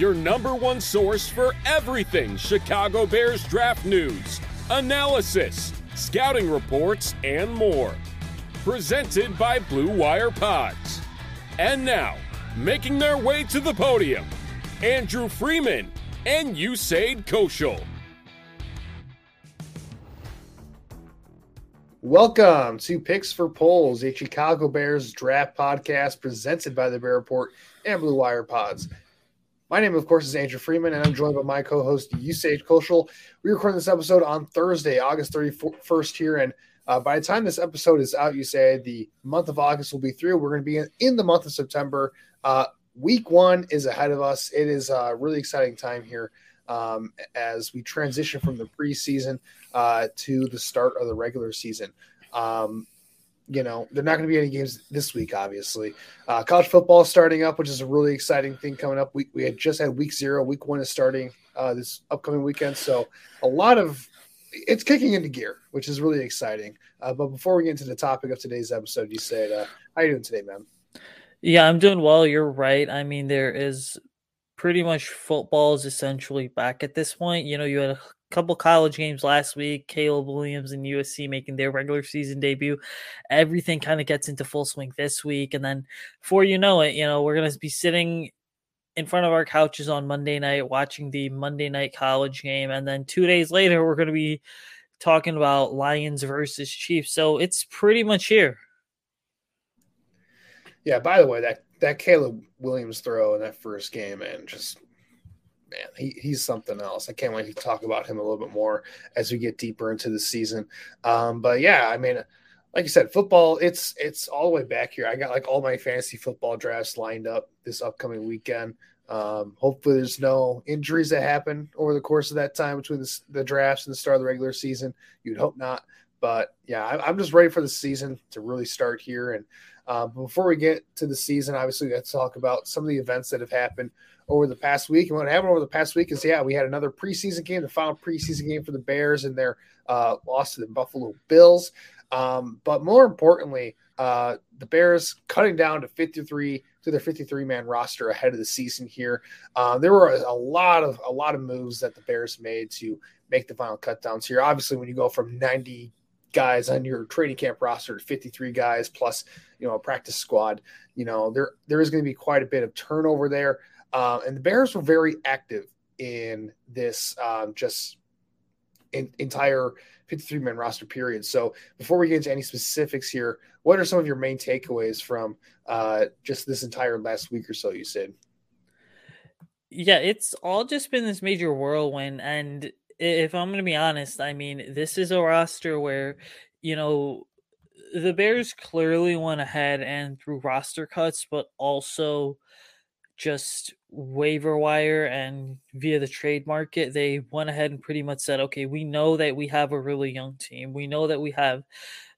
your number one source for everything Chicago Bears draft news, analysis, scouting reports, and more. Presented by Blue Wire Pods. And now, making their way to the podium, Andrew Freeman and Usayd Koshul. Welcome to Picks for Poles, a Chicago Bears draft podcast presented by the Bear Report and Blue Wire Pods. My name, of course, is Andrew Freeman, and I'm joined by my co-host Usayd Koshul. We record this episode on Thursday, August 31st here, and uh, by the time this episode is out, Usayd the month of August will be through. We're going to be in, in the month of September. Uh, week one is ahead of us. It is a really exciting time here um, as we transition from the preseason uh, to the start of the regular season. Um, you know, they're not going to be any games this week, obviously. Uh, college football starting up, which is a really exciting thing coming up. We, we had just had week zero, week one is starting uh, this upcoming weekend. So a lot of it's kicking into gear, which is really exciting. Uh, but before we get into the topic of today's episode, Usayd, uh, how you doing today, man? Yeah, I'm doing well. You're right. I mean, there is pretty much football is essentially back at this point. You know, you had a couple college games last week, Caleb Williams and USC making their regular season debut. Everything kind of gets into full swing this week. And then before you know it, you know, we're going to be sitting in front of our couches on Monday night watching the Monday night college game. And then two days later, we're going to be talking about Lions versus Chiefs. So it's pretty much here. Yeah, by the way, that, that Caleb Williams throw in that first game and just man, he, he's something else. I can't wait to talk about him a little bit more as we get deeper into the season. Um, but yeah, I mean, like you said, football, it's it's all the way back here. I got like all my fantasy football drafts lined up this upcoming weekend. Um, hopefully, there's no injuries that happen over the course of that time between the, the drafts and the start of the regular season. You'd hope not, but yeah, I, I'm just ready for the season to really start here. And uh, before we get to the season, obviously, let's talk about some of the events that have happened over the past week. And what happened over the past week is, yeah, we had another preseason game, the final preseason game for the Bears and their uh, loss to the Buffalo Bills. Um, but more importantly, uh, the Bears cutting down to 53 to their 53 man roster ahead of the season here. Uh, there were a, a, lot of a lot of moves that the Bears made to make the final cut downs here. Obviously, when you go from 90 guys on your training camp roster to 53 guys plus you know a practice squad, you know there there is going to be quite a bit of turnover there. Uh, and the Bears were very active in this um, just in, entire 53 man roster period. So before we get into any specifics here, what are some of your main takeaways from uh, just this entire last week or so Usayd? Yeah, it's all just been this major whirlwind. And if I'm going to be honest, I mean, this is a roster where, you know, the Bears clearly went ahead and through roster cuts, but also just waiver wire and via the trade market, they went ahead and pretty much said, okay, we know that we have a really young team. We know that we have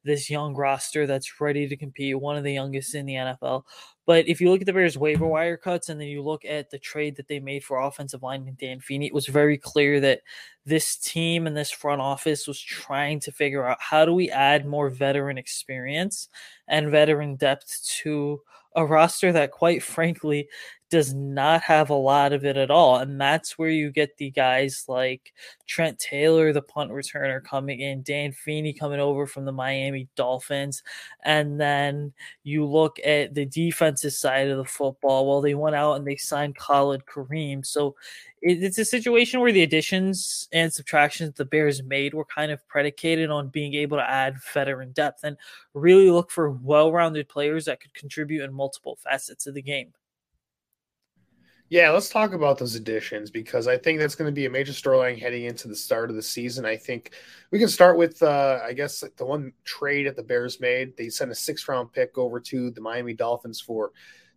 this young roster that's ready to compete, one of the youngest in the NFL. But if you look at the Bears waiver wire cuts and then you look at the trade that they made for offensive lineman Dan Feeney, it was very clear that this team and this front office was trying to figure out how do we add more veteran experience and veteran depth to a roster that quite frankly does not have a lot of it at all. And that's where you get the guys like Trent Taylor, the punt returner, coming in, Dan Feeney coming over from the Miami Dolphins. And then you look at the defensive side of the football. Well, they went out and they signed Khalid Kareem. So it's a situation where the additions and subtractions the Bears made were kind of predicated on being able to add veteran depth and really look for well rounded players that could contribute in multiple facets of the game. Yeah, let's talk about those additions because I think that's going to be a major storyline heading into the start of the season. I think we can start with, uh, I guess, the one trade that the Bears made. They sent a six round pick over to the Miami Dolphins for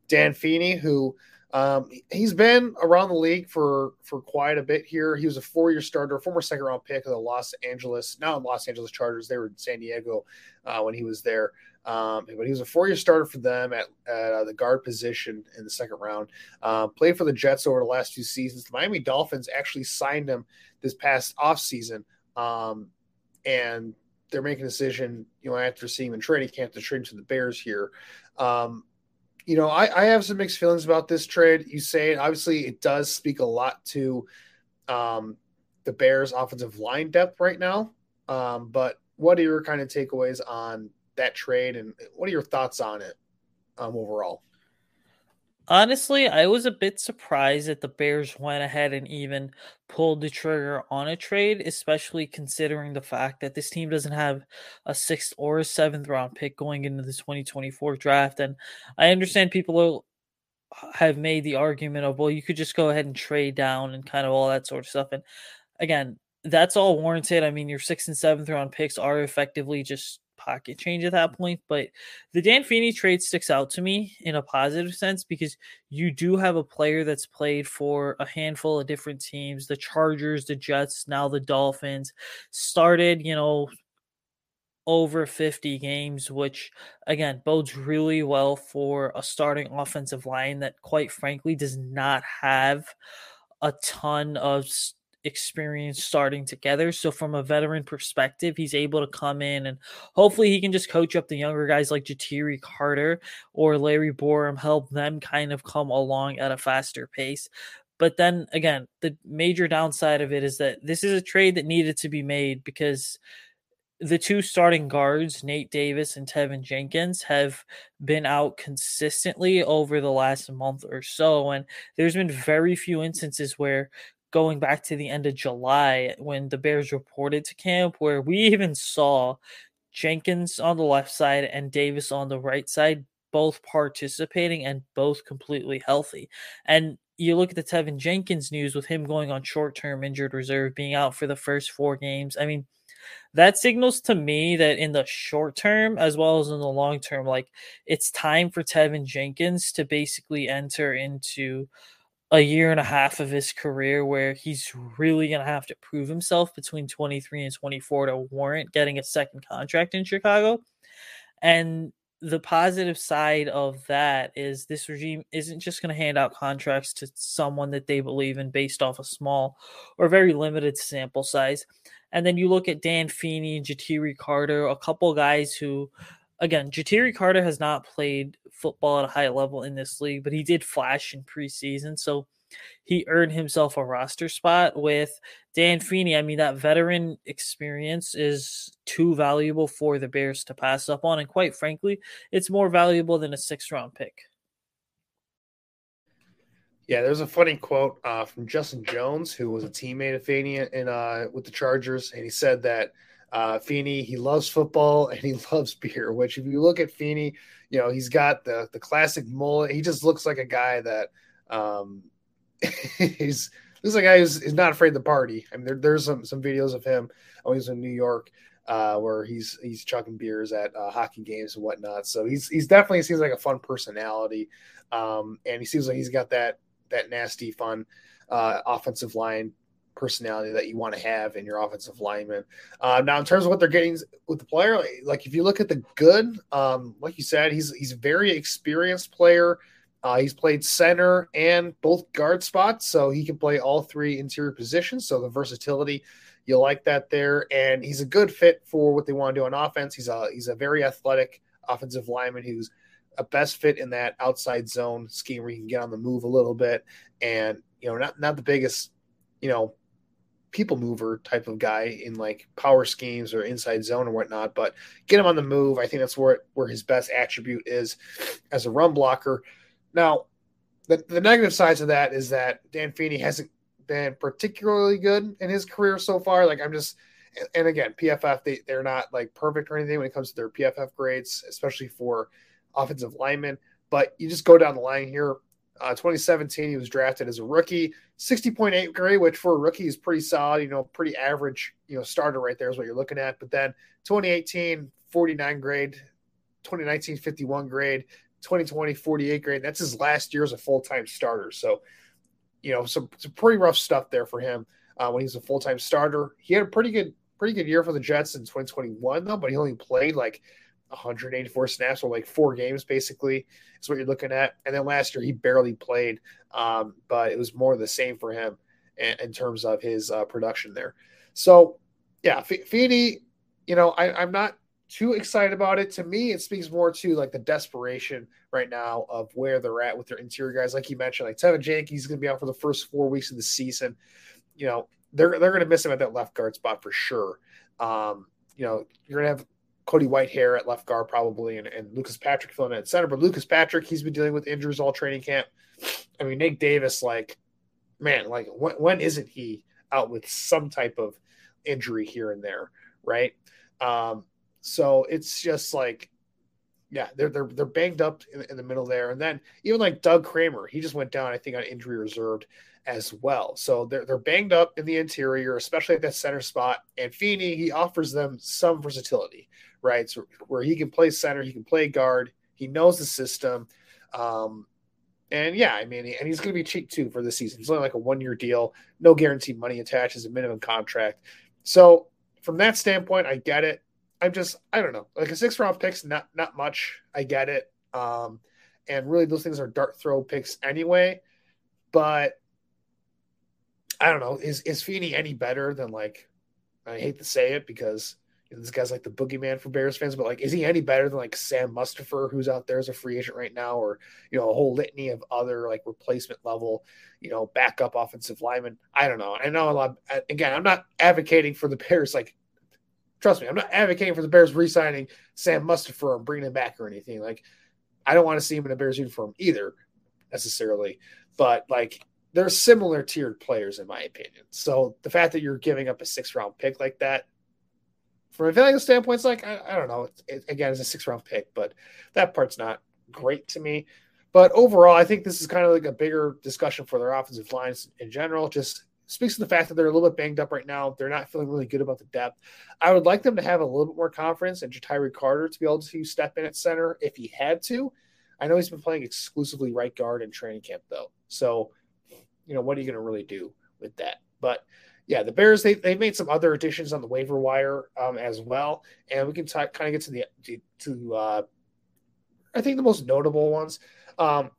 Dan Feeney, who um, he's been around the league for for quite a bit here. He was a four year starter, former second round pick of the Los Angeles, now Los Angeles Chargers. They were in San Diego uh, when he was there. Um, but he was a four-year starter for them at, at uh, the guard position in the second round. Uh, played for the Jets over the last two seasons. The Miami Dolphins actually signed him this past offseason. Um, and they're making a decision, you know, after seeing him in training camp to trade to the Bears here. Um, you know, I, I, have some mixed feelings about this trade. You say it, obviously it does speak a lot to um, the Bears offensive line depth right now. Um, but what are your kind of takeaways on that trade, and what are your thoughts on it um, overall? Honestly, I was a bit surprised that the Bears went ahead and even pulled the trigger on a trade, especially considering the fact that this team doesn't have a sixth or a seventh round pick going into the 2024 draft. And I understand people have made the argument of, well, you could just go ahead and trade down and kind of all that sort of stuff. And again, that's all warranted. I mean, your sixth and seventh round picks are effectively just pocket change at that point. But the Dan Feeney trade sticks out to me in a positive sense because you do have a player that's played for a handful of different teams the Chargers, the Jets, now the Dolphins. Started, you know, over 50 games, which again bodes really well for a starting offensive line that, quite frankly, does not have a ton of experience starting together. So from a veteran perspective, he's able to come in and hopefully he can just coach up the younger guys like Ja'Tyre Carter or Larry Borom, help them kind of come along at a faster pace. But then again, the major downside of it is that this is a trade that needed to be made because the two starting guards, Nate Davis and Teven Jenkins, have been out consistently over the last month or so. And there's been very few instances where going back to the end of July when the Bears reported to camp, where we even saw Jenkins on the left side and Davis on the right side, both participating and both completely healthy. And you look at the Teven Jenkins news with him going on short term injured reserve, being out for the first four games. I mean, that signals to me that in the short term as well as in the long term, like it's time for Teven Jenkins to basically enter into a year and a half of his career where he's really going to have to prove himself between 23 and 24 to warrant getting a second contract in Chicago. And the positive side of that is this regime isn't just going to hand out contracts to someone that they believe in based off a small or very limited sample size. And then you look at Dan Feeney and Ja'Tyre Carter, a couple guys who again, Ja'Tyre Carter has not played football at a high level in this league, but he did flash in preseason. So he earned himself a roster spot with Dan Feeney. I mean, that veteran experience is too valuable for the Bears to pass up on. And quite frankly, it's more valuable than a six round pick. Yeah, there's a funny quote uh, from Justin Jones, who was a teammate of Feeney in, uh, with the Chargers, and he said that uh, Feeney, he loves football and he loves beer. Which, if you look at Feeney, you know he's got the the classic mullet. He just looks like a guy that um, he's this is a guy who's, not afraid to party. I mean, there, there's some some videos of him when he's in New York. uh, where he's he's chugging beers at uh, hockey games and whatnot. So he's he's definitely seems like a fun personality, um, and he seems like he's got that that nasty fun uh, offensive line personality that you want to have in your offensive lineman. Uh, now, in terms of what they're getting with the player, like if you look at the good, um, like you said, he's he's a very experienced player. Uh, he's played center and both guard spots, so he can play all three interior positions. So the versatility, you like that there, and he's a good fit for what they want to do on offense. He's a he's a very athletic offensive lineman who's a best fit in that outside zone scheme where he can get on the move a little bit, and you know not not the biggest you know people mover type of guy in like power schemes or inside zone or whatnot, but get him on the move. I think that's where where his best attribute is as a run blocker. Now, the, the negative sides of that is that Dan Feeney hasn't been particularly good in his career so far. Like I'm just and again, PFF they, they're not like perfect or anything when it comes to their PFF grades, especially for offensive linemen. But you just go down the line here. Uh, 2017, he was drafted as a rookie, 60.8 grade, which for a rookie is pretty solid. You know, pretty average. You know, starter right there is what you're looking at. But then 2018, 49 grade, 2019, 51 grade, 2020, 48 grade. That's his last year as a full time starter. So, you know, some, some pretty rough stuff there for him uh, when he's a full time starter. He had a pretty good, pretty good year for the Jets in 2021 though, but he only played like 184 snaps or like four games basically is what you're looking at. And then last year he barely played, um, but it was more the same for him in, in terms of his uh, production there. So yeah, F- Feeney, you know, I, I'm not too excited about it. To me, it speaks more to like the desperation right now of where they're at with their interior guys. Like you mentioned, like Teven Jenkins is going to be out for the first four weeks of the season. You know, they're they're going to miss him at that left guard spot for sure. Um, you know, you're going to have Cody Whitehair at left guard probably, and, and Lucas Patrick filling in at center. But Lucas Patrick, he's been dealing with injuries all training camp. I mean, Nate Davis, like, man, like when, when isn't he out with some type of injury here and there, right? Um, so it's just like, yeah, they're they're they're banged up in, in the middle there, and then even like Doug Kramer, he just went down, I think, on injury reserved as well. So they're they're banged up in the interior, especially at that center spot. And Feeney, he offers them some versatility right? So where he can play center, he can play guard, he knows the system. Um, and yeah, I mean, and he's going to be cheap too for the season. He's only like a one year deal, no guaranteed money attached as a minimum contract. So from that standpoint, I get it. I'm just, I don't know, like a six round pick's not not much. I get it. Um, and really, those things are dart throw picks anyway. But I don't know, is is Feeney any better than like? I hate to say it because this guy's like the boogeyman for Bears fans, but like, is he any better than like Sam Mustipher, who's out there as a free agent right now, or you know, a whole litany of other like replacement level, you know, backup offensive linemen? I don't know. I know a lot. Again, I'm not advocating for the Bears. Like, trust me, I'm not advocating for the Bears re-signing Sam Mustipher and bringing him back or anything. Like, I don't want to see him in a Bears uniform either, necessarily. But like, they're similar tiered players in my opinion. So the fact that you're giving up a six round pick like that from a value standpoint, it's like I, I don't know. It, again, it's a six round pick, but that part's not great to me. But overall, I think this is kind of like a bigger discussion for their offensive lines in general. Just speaks to the fact that they're a little bit banged up right now. They're not feeling really good about the depth. I would like them to have a little bit more confidence in Ja'Tyre Carter to be able to step in at center if he had to. I know he's been playing exclusively right guard in training camp though. So, you know, what are you going to really do with that? But yeah, the Bears they they've made some other additions on the waiver wire um, as well, and we can talk, kind of get to the to, uh, I think the most notable ones. Um,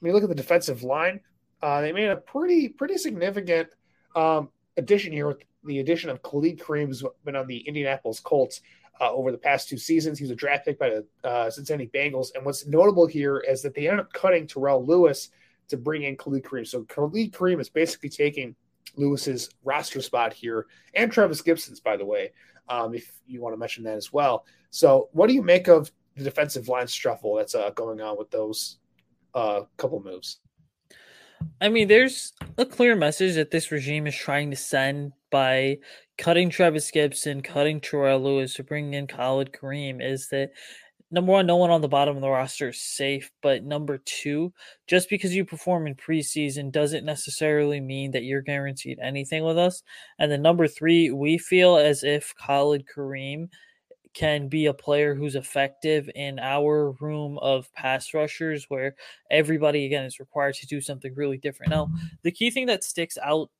when you look at the defensive line, uh, they made a pretty pretty significant um, addition here with the addition of Khalid Kareem, who's been on the Indianapolis Colts uh, over the past two seasons. He was a draft pick by the uh, Cincinnati Bengals, and what's notable here is that they ended up cutting Terrell Lewis to bring in Khalid Kareem. So Khalid Kareem is basically taking Lewis's roster spot here, and Trevis Gipson's, by the way, um, if you want to mention that as well. So, what do you make of the defensive line shuffle that's uh, going on with those uh, couple moves? I mean, there's a clear message that this regime is trying to send by cutting Trevis Gipson, cutting Terrell Lewis, to bring in Khalid Kareem, is that number one, no one on the bottom of the roster is safe. But number two, just because you perform in preseason doesn't necessarily mean that you're guaranteed anything with us. And then number three, we feel as if Khalid Kareem can be a player who's effective in our room of pass rushers where everybody again is required to do something really different. Now, the key thing that sticks out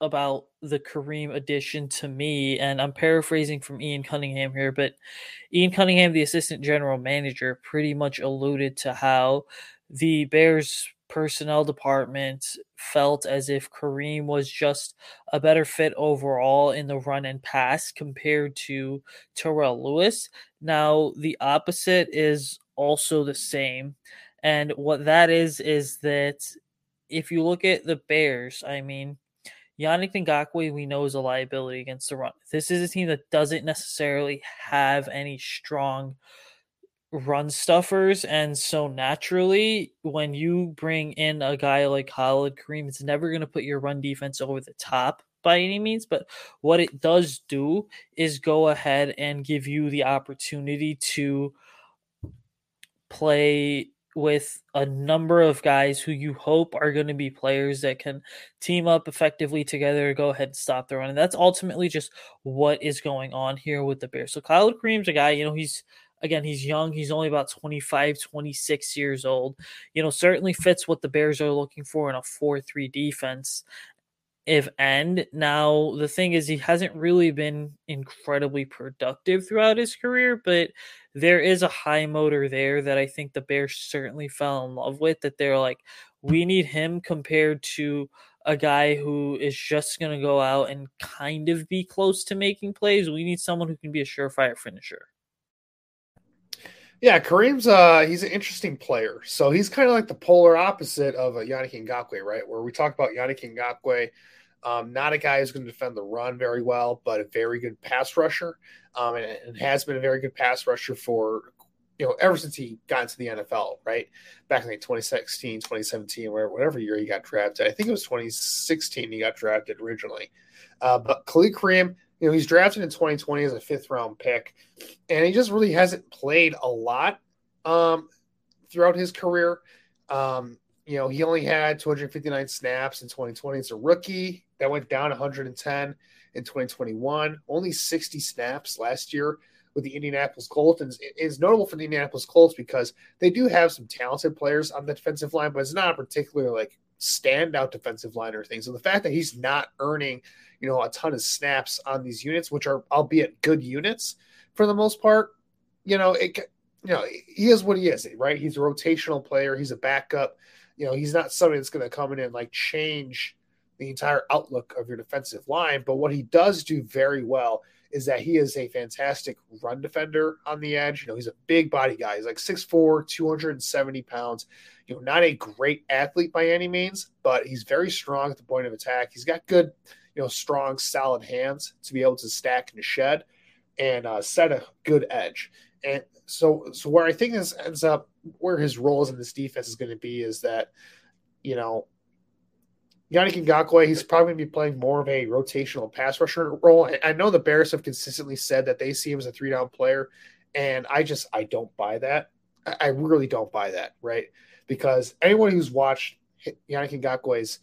about the Kareem addition to me, and I'm paraphrasing from Ian Cunningham here, but Ian Cunningham, the assistant general manager, pretty much alluded to how the Bears personnel department felt as if Kareem was just a better fit overall in the run and pass compared to Terrell Lewis. Now, the opposite is also the same. And what that is, is that if you look at the Bears, I mean, Yannick Ngakoue, we know, is a liability against the run. This is a team that doesn't necessarily have any strong run stuffers. And so naturally, when you bring in a guy like Khalid Kareem, it's never going to put your run defense over the top by any means. But what it does do is go ahead and give you the opportunity to play with a number of guys who you hope are going to be players that can team up effectively together to go ahead and stop the run. And that's ultimately just what is going on here with the Bears. So Khalid Kareem's a guy, you know, he's again, he's young. He's only about 25, 26 years old. You know, certainly fits what the Bears are looking for in a 4 3 defense if end. Now, the thing is, he hasn't really been incredibly productive throughout his career, but there is a high motor there that I think the Bears certainly fell in love with. That they're like, we need him compared to a guy who is just going to go out and kind of be close to making plays. We need someone who can be a surefire finisher. Yeah, Kareem's uh he's an interesting player. So he's kind of like the polar opposite of a Yannick Ngakoue, right? Where we talk about Yannick Ngakoue, um, not a guy who's going to defend the run very well, but a very good pass rusher, um, and, and, has been a very good pass rusher for you know ever since he got into the NFL, right? Back in like 2016, 2017, where whatever year he got drafted. I think it was 2016 he got drafted originally. Uh, but Khalid Kareem, you know, he's drafted in 2020 as a fifth round pick, and he just really hasn't played a lot um, throughout his career. Um, you know, he only had 259 snaps in 2020 as a rookie. That went down 110 in 2021. Only 60 snaps last year with the Indianapolis Colts. And it's notable for the Indianapolis Colts because they do have some talented players on the defensive line, but it's not a particular like standout defensive line or thing. So the fact that he's not earning, you know, a ton of snaps on these units, which are albeit good units for the most part, you know, it you know, he is what he is, right? He's a rotational player, he's a backup you know, he's not somebody that's going to come in and like change the entire outlook of your defensive line. But what he does do very well is that he is a fantastic run defender on the edge. You know, he's a big body guy. He's like 6'4, 270 pounds. You know, not a great athlete by any means, but he's very strong at the point of attack. He's got good, you know, strong, solid hands to be able to stack and shed and uh, set a good edge. And so, so where I think this ends up where his roles in this defense is going to be is that, you know, Yannick Ngakoue, he's probably going to be playing more of a rotational pass rusher role. I know the Bears have consistently said that they see him as a three down player, and I just I don't buy that. I really don't buy that, right? Because anyone who's watched Yannick Ngakoue's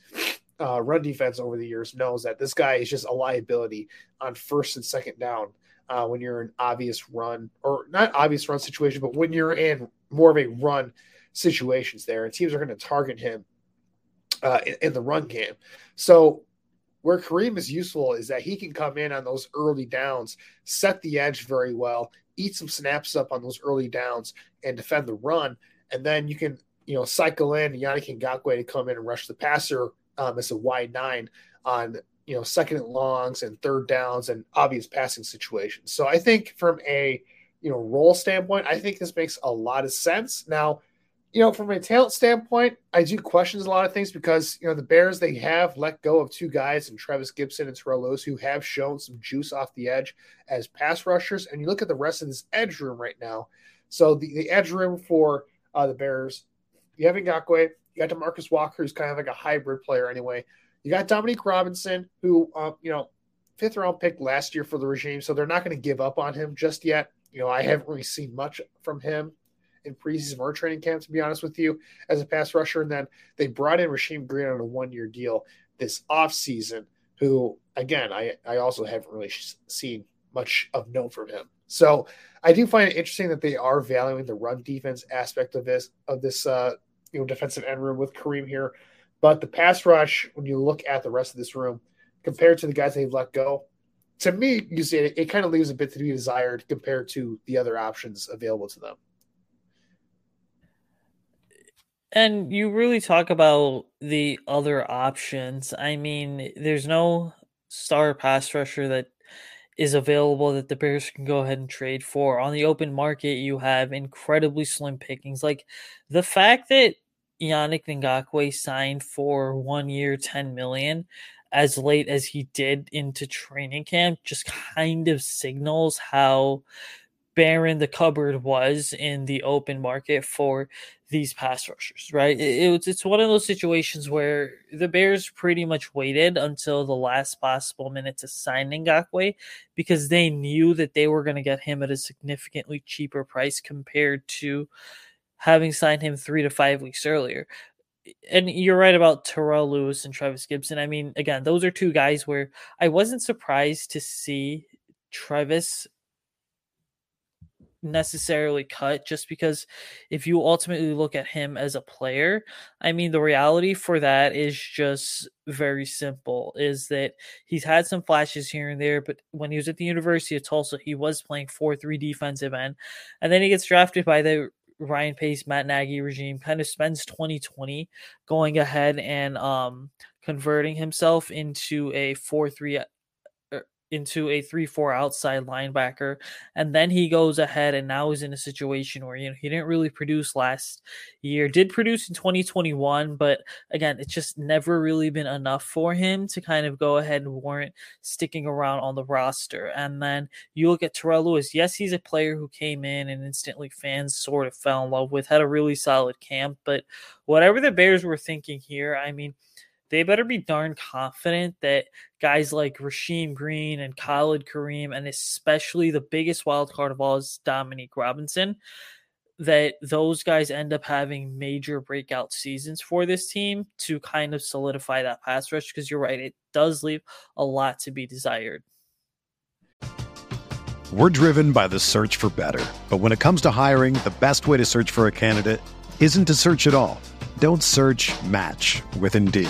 uh, run defense over the years knows that this guy is just a liability on first and second down uh, when you're in obvious run or not obvious run situation, but when you're in more of a run situations there, and teams are going to target him uh, in, the run game. So where Kareem is useful is that he can come in on those early downs, set the edge very well, eat some snaps up on those early downs, and defend the run, and then you can you know cycle in Yannick Ngakoue to come in and rush the passer um, as a wide nine on you know second and longs and third downs and obvious passing situations. So I think from a you know role standpoint, I think this makes a lot of sense. Now, you know, from a talent standpoint, I do question a lot of things because you know the Bears they have let go of two guys and Trevis Gipson and Terrell Lewis who have shown some juice off the edge as pass rushers. And you look at the rest of this edge room right now. So the, the edge room for uh, the Bears, you have Ngakoue, you got DeMarcus Walker, who's kind of like a hybrid player anyway. You got Dominique Robinson, who, uh, you know, fifth round pick last year for the regime, so they're not going to give up on him just yet. You know, I haven't really seen much from him in preseason or training camp, to be honest with you, as a pass rusher. And then they brought in Rasheem Green on a one year deal this offseason, who, again, I, I also haven't really seen much of note from him. So I do find it interesting that they are valuing the run defense aspect of this of this uh, you know defensive end room with Kareem here, but the pass rush when you look at the rest of this room compared to the guys they've let go, to me you see it, it kind of leaves a bit to be desired compared to the other options available to them. And you really talk about the other options. I mean, there's no star pass rusher that is available that the Bears can go ahead and trade for. On the open market, you have incredibly slim pickings. Like the fact that Yannick Ngakoue signed for one year, 10 million as late as he did into training camp just kind of signals how barren the cupboard was in the open market for these pass rushers, right? It, it, it's one of those situations where the Bears pretty much waited until the last possible minute to sign Ngakoue because they knew that they were going to get him at a significantly cheaper price compared to having signed him three to five weeks earlier. And you're right about Terrell Lewis and Trevis Gipson. I mean, again, those are two guys where I wasn't surprised to see Trevis necessarily cut just because if you ultimately look at him as a player i mean the reality for that is just very simple is that he's had some flashes here and there but when he was at the university of tulsa he was playing 4-3 defensive end and then he gets drafted by the ryan pace matt nagy regime kind of spends 2020 going ahead and um converting himself into a 4-3 into a 3-4 outside linebacker and then he goes ahead and now he's in a situation where you know he didn't really produce last year. Did produce in 2021 but again it's just never really been enough for him to kind of go ahead and warrant sticking around on the roster. And then you look at Terrell Lewis. Yes he's a player who came in and instantly fans sort of fell in love with had a really solid camp but whatever the Bears were thinking here I mean they better be darn confident that guys like Rasheem Green and Khalid Kareem, and especially the biggest wild card of all is Dominique Robinson, that those guys end up having major breakout seasons for this team to kind of solidify that pass rush. Because you're right, it does leave a lot to be desired. We're driven by the search for better. But when it comes to hiring, the best way to search for a candidate isn't to search at all. Don't search match with Indeed.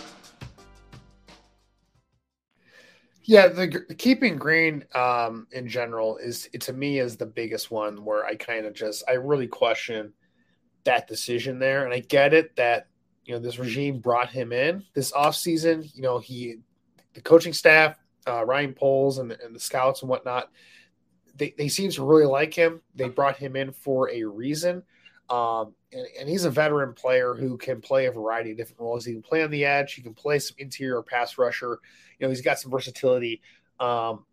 Yeah, the, the keeping Green um, in general is to me is the biggest one where I kind of just I really question that decision there, and I get it that you know this regime brought him in this offseason. You know he, the coaching staff, uh, Ryan Poles and, and the scouts and whatnot, they they seem to really like him. They brought him in for a reason. Um, and, and, he's a veteran player who can play a variety of different roles. He can play on the edge. He can play some interior pass rusher. You know, he's got some versatility um,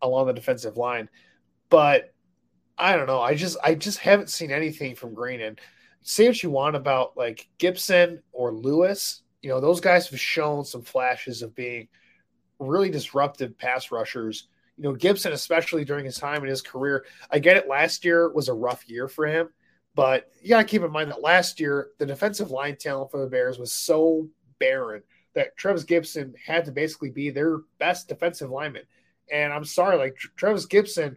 along the defensive line. But I don't know. I just I just haven't seen anything from Green. And say what you want about like Gipson or Lewis. You know, those guys have shown some flashes of being really disruptive pass rushers. You know, Gipson, especially during his time in his career, I get it. Last year was a rough year for him but you got to keep in mind that last year, the defensive line talent for the Bears was so barren that Trevis Gipson had to basically be their best defensive lineman. And I'm sorry, like Trevis Gipson,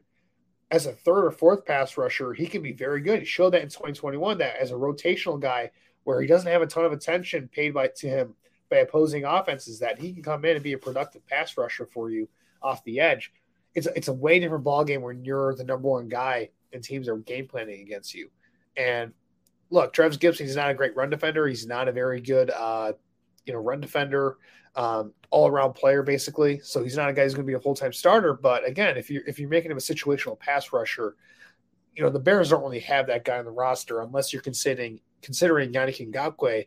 as a third or fourth pass rusher, he can be very good. He showed that in 2021 that as a rotational guy where he doesn't have a ton of attention paid by to him by opposing offenses, that he can come in and be a productive pass rusher for you off the edge. It's it's a way different ball game when you're the number one guy and teams are game planning against you. And look, Trevis Gipson, he's not a great run defender. He's not a very good, uh, you know, run defender, um, all around player basically. So he's not a guy who's going to be a full time starter. But again, if you're if you're making him a situational pass rusher, you know the Bears don't really have that guy on the roster unless you're considering considering Yannick Ngakoue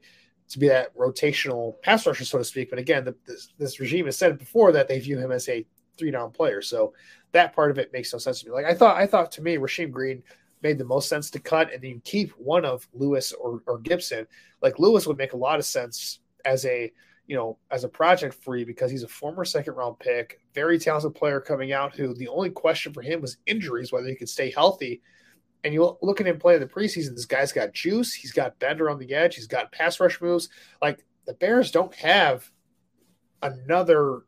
to be that rotational pass rusher, so to speak. But again, the, this, this regime has said before that they view him as a three down player. So that part of it makes no sense to me. Like I thought, I thought to me, Rasheem Green made the most sense to cut and then you keep one of Lewis or, or Gipson. Like Lewis would make a lot of sense as a you know as a project you because he's a former second round pick, very talented player coming out. Who the only question for him was injuries, whether he could stay healthy. And you look at him play in the preseason. This guy's got juice. He's got bender on the edge. He's got pass rush moves. Like the Bears don't have another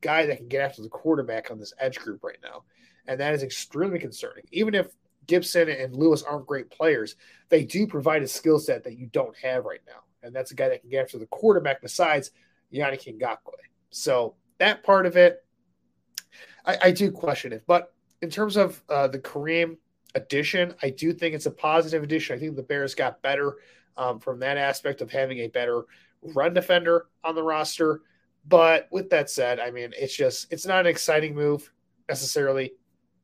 guy that can get after the quarterback on this edge group right now. And that is extremely concerning. Even if Gipson and Lewis aren't great players, they do provide a skill set that you don't have right now. And that's a guy that can get after the quarterback besides Yannick Ngakoue. So that part of it, I, I, do question it. But in terms of uh, the Kareem addition, I do think it's a positive addition. I think the Bears got better um, from that aspect of having a better run defender on the roster. But with that said, I mean, it's just it's not an exciting move necessarily,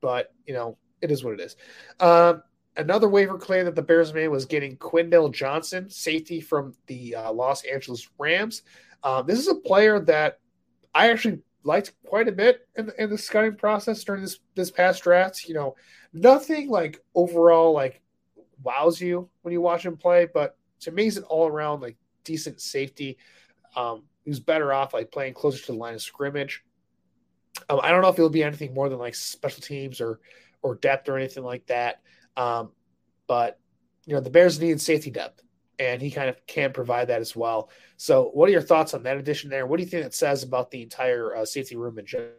but you know, it is what it is. Um, another waiver claim that the Bears made was getting Quindell Johnson, safety from the uh, Los Angeles Rams. Um, this is a player that I actually liked quite a bit in the, in the scouting process during this this past draft. You know, nothing like overall like wows you when you watch him play, but to me, he's an all around like decent safety. Um, who's better off like playing closer to the line of scrimmage. Um, I don't know if it'll be anything more than like special teams or or depth or anything like that. Um, but you know the Bears need safety depth, and he kind of can provide that as well. So, what are your thoughts on that addition there? What do you think it says about the entire uh, safety room in general?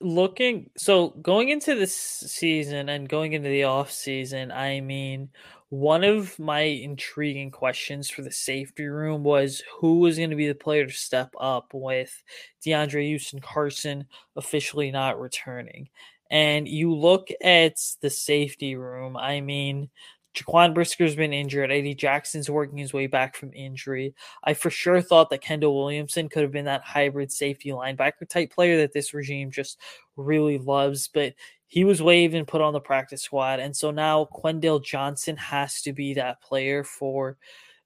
Looking so going into this season and going into the off season, I mean, one of my intriguing questions for the safety room was who was going to be the player to step up with DeAndre Houston Carson officially not returning. And you look at the safety room, I mean, Jaquan Brisker's been injured. Eddie Jackson's working his way back from injury. I for sure thought that Kendall Williamson could have been that hybrid safety linebacker type player that this regime just really loves, but he was waived and put on the practice squad. And so now Quindell Johnson has to be that player for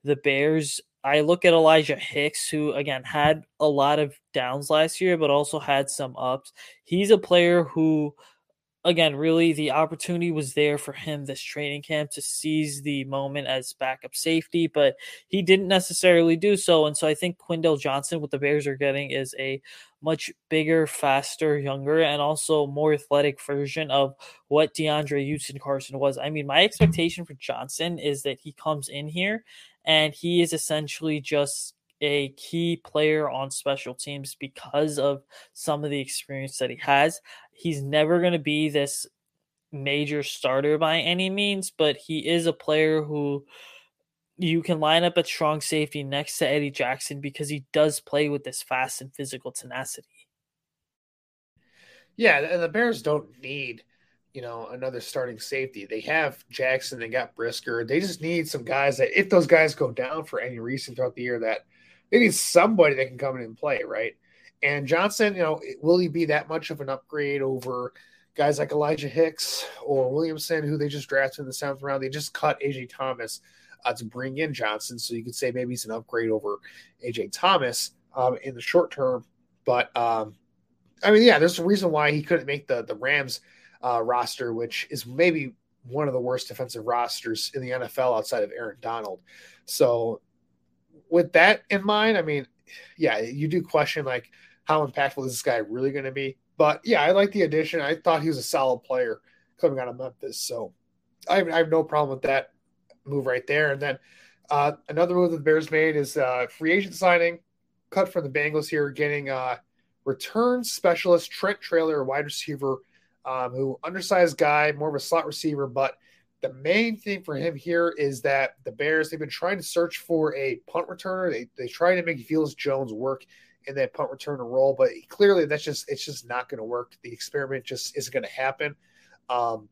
the Bears. I look at Elijah Hicks, who again had a lot of downs last year, but also had some ups. He's a player who again, really the opportunity was there for him this training camp to seize the moment as backup safety, but he didn't necessarily do so. And so I think Quindell Johnson, what the Bears are getting, is a much bigger, faster, younger, and also more athletic version of what DeAndre Houston Carson was. I mean, my expectation for Johnson is that he comes in here and he is essentially just a key player on special teams because of some of the experience that he has. He's never going to be this major starter by any means, but he is a player who you can line up at strong safety next to Eddie Jackson because he does play with this fast and physical tenacity. Yeah, and the Bears don't need, you know, another starting safety. They have Jackson, they got Brisker. They just need some guys that, if those guys go down for any reason throughout the year, that they need somebody that can come in and play, right? And Johnson, you know, will he be that much of an upgrade over guys like Elijah Hicks or Williamson, who they just drafted in the seventh round? They just cut AJ Thomas uh, to bring in Johnson, so you could say maybe he's an upgrade over AJ Thomas um, in the short term. But um, I mean, yeah, there's a reason why he couldn't make the the Rams uh, roster, which is maybe one of the worst defensive rosters in the NFL outside of Aaron Donald. So with that in mind, I mean, yeah, you do question like how impactful is this guy really going to be? But yeah, I like the addition. I thought he was a solid player coming out of Memphis, so I have, I have no problem with that move right there. And then uh, another move that the Bears made is uh, free agent signing, cut from the Bengals here, getting uh, return specialist Trent Taylor, wide receiver um, who undersized guy, more of a slot receiver. But the main thing for him here is that the Bears they've been trying to search for a punt returner. They they try to make Velus Jones work in that punt returner role, but clearly that's just it's just not going to work. The experiment just isn't going to happen. Um,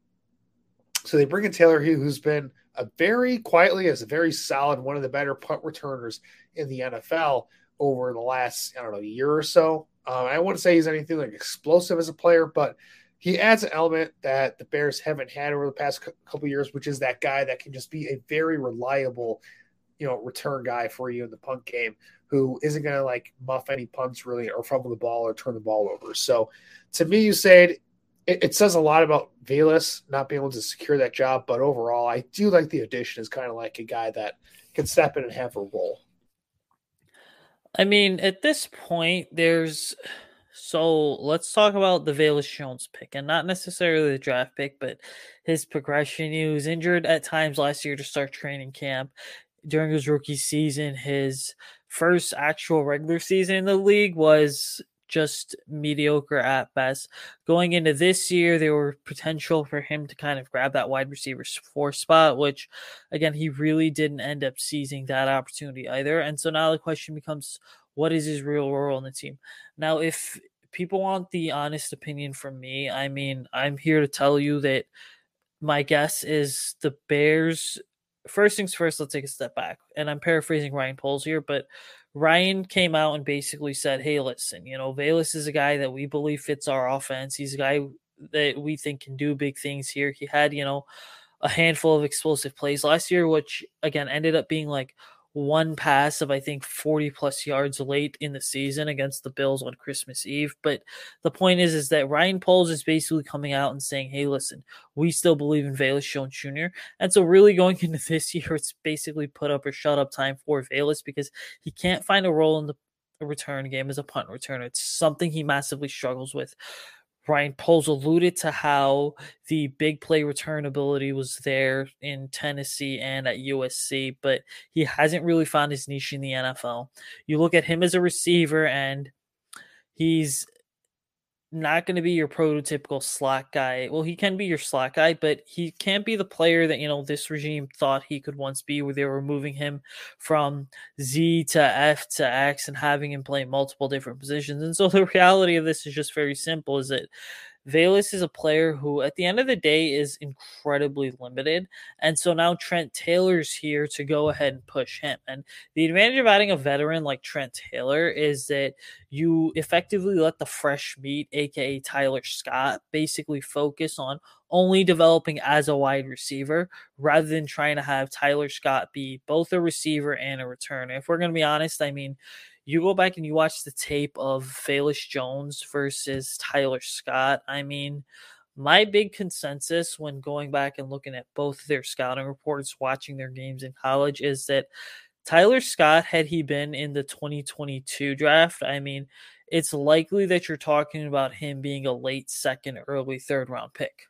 so they bring in Taylor Hugh, who's been a very quietly as a very solid one of the better punt returners in the NFL over the last I don't know year or so. Um, I wouldn't say he's anything like explosive as a player, but he adds an element that the Bears haven't had over the past couple years, which is that guy that can just be a very reliable, you know, return guy for you in the punt game, who isn't going to like muff any punts really or fumble the ball or turn the ball over. So, to me, you said it, it says a lot about Velas not being able to secure that job, but overall, I do like the addition as kind of like a guy that can step in and have a role. I mean, at this point, there's so let's talk about the Velus Jones pick, and not necessarily the draft pick, but his progression. He was injured at times last year to start training camp. During his rookie season, his first actual regular season in the league was just mediocre at best. Going into this year, there were potential for him to kind of grab that wide receiver four spot, which again, he really didn't end up seizing that opportunity either. And so now the question becomes what is his real role on the team? Now, if people want the honest opinion from me, I mean, I'm here to tell you that my guess is the Bears. First things first, let's take a step back. And I'm paraphrasing Ryan Poles here, but Ryan came out and basically said, Hey, listen, you know, Velus is a guy that we believe fits our offense. He's a guy that we think can do big things here. He had, you know, a handful of explosive plays last year, which again ended up being like one pass of I think 40 plus yards late in the season against the Bills on Christmas Eve. But the point is, is that Ryan Poles is basically coming out and saying, "Hey, listen, we still believe in Velus Jones Jr." And so, really going into this year, it's basically put up or shut up time for Velus because he can't find a role in the return game as a punt returner. It's something he massively struggles with. Ryan Poles alluded to how the big play return ability was there in Tennessee and at USC, but he hasn't really found his niche in the NFL. You look at him as a receiver, and he's not going to be your prototypical slot guy. Well, he can be your slot guy, but he can't be the player that, you know, this regime thought he could once be, where they were moving him from Z to F to X and having him play multiple different positions. And so the reality of this is just very simple is that Velus is a player who, at the end of the day, is incredibly limited. And so now Trent Taylor's here to go ahead and push him. And the advantage of adding a veteran like Trent Taylor is that you effectively let the fresh meat, aka Tyler Scott, basically focus on only developing as a wide receiver rather than trying to have Tyler Scott be both a receiver and a returner. If we're going to be honest, I mean, you go back and you watch the tape of Velus Jones versus Tyler Scott. I mean, my big consensus when going back and looking at both their scouting reports, watching their games in college, is that Tyler Scott, had he been in the 2022 draft, I mean, it's likely that you're talking about him being a late second, early third round pick.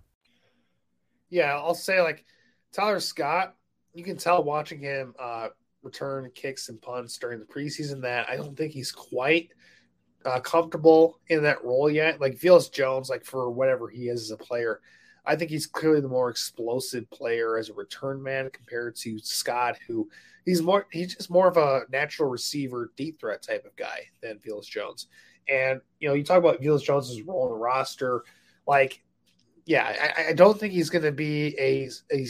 Yeah, I'll say like Tyler Scott, you can tell watching him uh, return kicks and punts during the preseason that I don't think he's quite uh, comfortable in that role yet. Like Velus Jones, like for whatever he is as a player, I think he's clearly the more explosive player as a return man compared to Scott, who he's more he's just more of a natural receiver, deep threat type of guy than Velus Jones. And you know, you talk about Velus Jones's role in the roster, like yeah, I, I don't think he's going to be a, a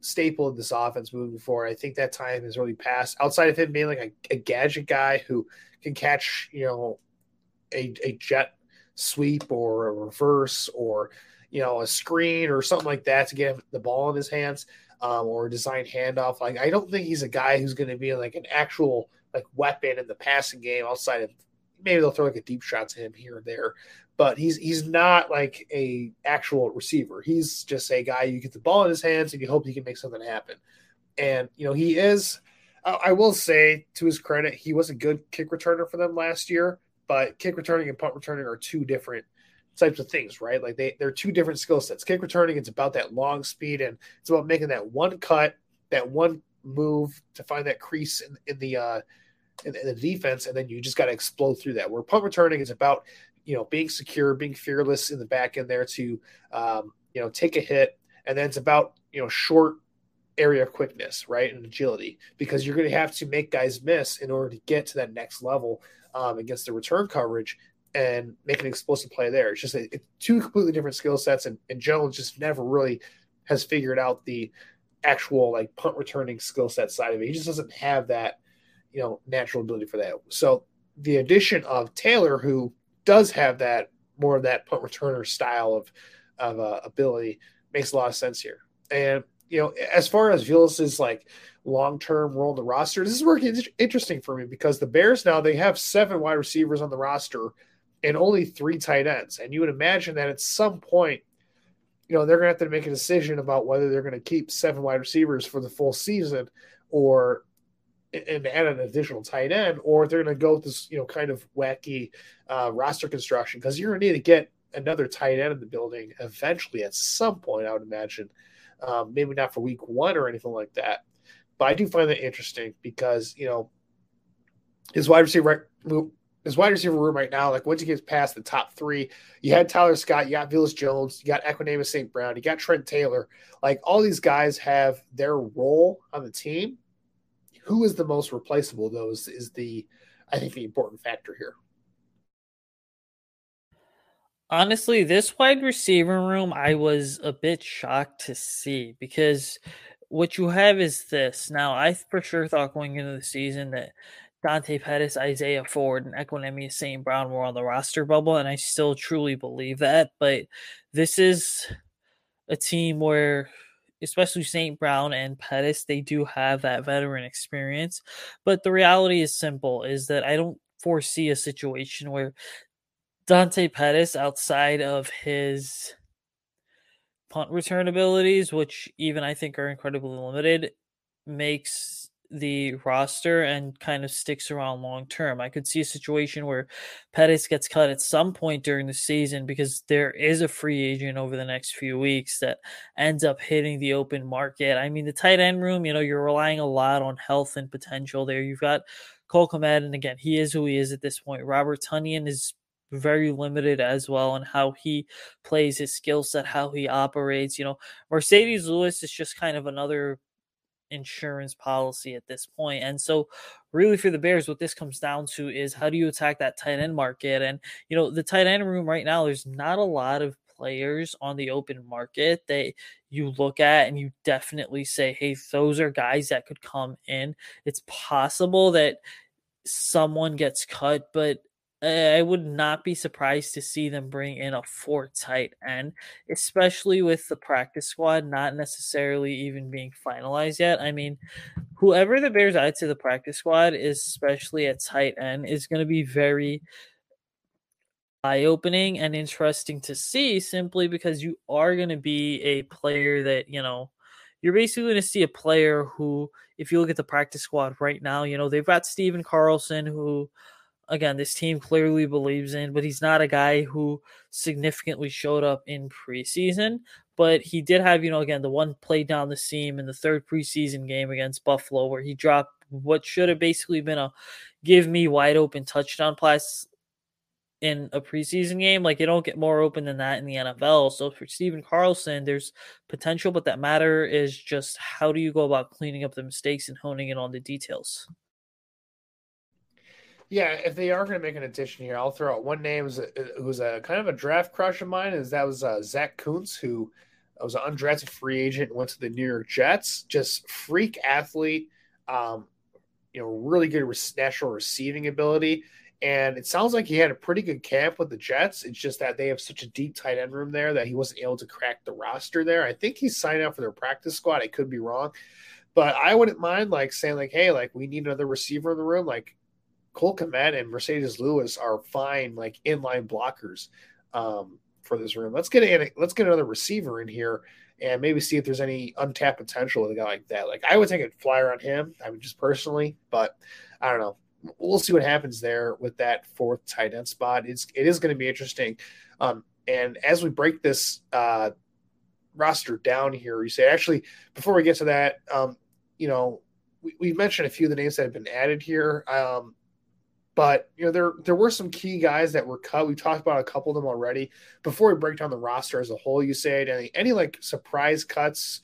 staple of this offense moving forward. I think that time has really passed. Outside of him being like a, a gadget guy who can catch, you know, a, a jet sweep or a reverse or you know a screen or something like that to get the ball in his hands um, or a design handoff. Like I don't think he's a guy who's going to be like an actual like weapon in the passing game outside of maybe they'll throw like a deep shot to him here or there, but he's he's not like a actual receiver. He's just a guy you get the ball in his hands and you hope he can make something happen. And you know he is. I will say to his credit, he was a good kick returner for them last year. But kick returning and punt returning are two different types of things, right? Like they they're two different skill sets. Kick returning, it's about that long speed and it's about making that one cut, that one move to find that crease in, in the uh in, in the defense, and then you just got to explode through that. Where punt returning is about you know being secure, being fearless in the back end there to um, you know take a hit, and then it's about you know short area quickness, right, and agility because you're going to have to make guys miss in order to get to that next level um, against the return coverage and make an explosive play there. It's just a, it's two completely different skill sets, and, and Jones just never really has figured out the actual like punt returning skill set side of it. He just doesn't have that, you know, natural ability for that. So the addition of Taylor, who does have that more of that punt returner style of of uh, ability, makes a lot of sense here. And you know, as far as Velus's like long term role in the roster, this is working interesting for me because the Bears now they have seven wide receivers on the roster and only three tight ends, and you would imagine that at some point you know, they're going to have to make a decision about whether they're going to keep seven wide receivers for the full season or and add an additional tight end, or they're going to go with this, you know, kind of wacky uh, roster construction because you're going to need to get another tight end in the building eventually at some point, I would imagine. Um, maybe not for week one or anything like that. But I do find that interesting because, you know, his wide receiver right his wide receiver room right now, like once he gets past the top three, you had Tyler Scott, you got Velus Jones, you got Equanimeous St. Brown, you got Trent Taylor. Like all these guys have their role on the team. Who is the most replaceable, though, is, is the, I think, the important factor here. Honestly, this wide receiver room, I was a bit shocked to see because what you have is this. Now, I for sure thought going into the season that Dante Pettis, Isaiah Ford, and Equanimeous St. Brown were on the roster bubble, and I still truly believe that. But this is a team where, especially St. Brown and Pettis, they do have that veteran experience. But the reality is simple: is that I don't foresee a situation where Dante Pettis, outside of his punt return abilities, which even I think are incredibly limited, makes the roster and kind of sticks around long term. I could see a situation where Pettis gets cut at some point during the season because there is a free agent over the next few weeks that ends up hitting the open market. I mean, the tight end room, you know, you're relying a lot on health and potential there. You've got Cole Kmet, and again, he is who he is at this point. Robert Tonyan is very limited as well on how he plays his skill set, how he operates. You know, Marcedes Lewis is just kind of another insurance policy at this point. And so, really, for the Bears, what this comes down to is how do you attack that tight end market? And, you know, the tight end room right now, there's not a lot of players on the open market that you look at and you definitely say, hey, those are guys that could come in. It's possible that someone gets cut, but I would not be surprised to see them bring in a four tight end, especially with the practice squad not necessarily even being finalized yet. I mean, whoever the Bears add to the practice squad, especially at tight end, is going to be very eye opening and interesting to see simply because you are going to be a player that, you know, you're basically going to see a player who, if you look at the practice squad right now, you know, they've got Stephen Carlson who again, this team clearly believes in, but he's not a guy who significantly showed up in preseason. But he did have, you know, again, the one play down the seam in the third preseason game against Buffalo where he dropped what should have basically been a give me wide open touchdown pass in a preseason game. Like you don't get more open than that in the NFL. So for Stephen Carlson, there's potential, but that matter is just how do you go about cleaning up the mistakes and honing in on the details. Yeah, if they are going to make an addition here, I'll throw out one name who's a kind of a draft crush of mine. Is that was uh, Zach Kuntz, who was an undrafted free agent, went to the New York Jets. Just freak athlete, um, you know, really good natural receiving ability. And it sounds like he had a pretty good camp with the Jets. It's just that they have such a deep tight end room there that he wasn't able to crack the roster there. I think he's signed up for their practice squad. I could be wrong, but I wouldn't mind like saying like, hey, like we need another receiver in the room. Like Cole Kmet and Marcedes Lewis are fine, like inline blockers um, for this room. Let's get a, let's get another receiver in here and maybe see if there's any untapped potential with a guy like that. Like I would take a flyer on him. I would just personally, but I don't know. We'll see what happens there with that fourth tight end spot. It's it is going to be interesting. Um, and as we break this uh, roster down here, Usayd actually before we get to that, um, you know, we, we mentioned a few of the names that have been added here. Um, but you know, there there were some key guys that were cut. We talked about a couple of them already. Before we break down the roster as a whole, you said any any like surprise cuts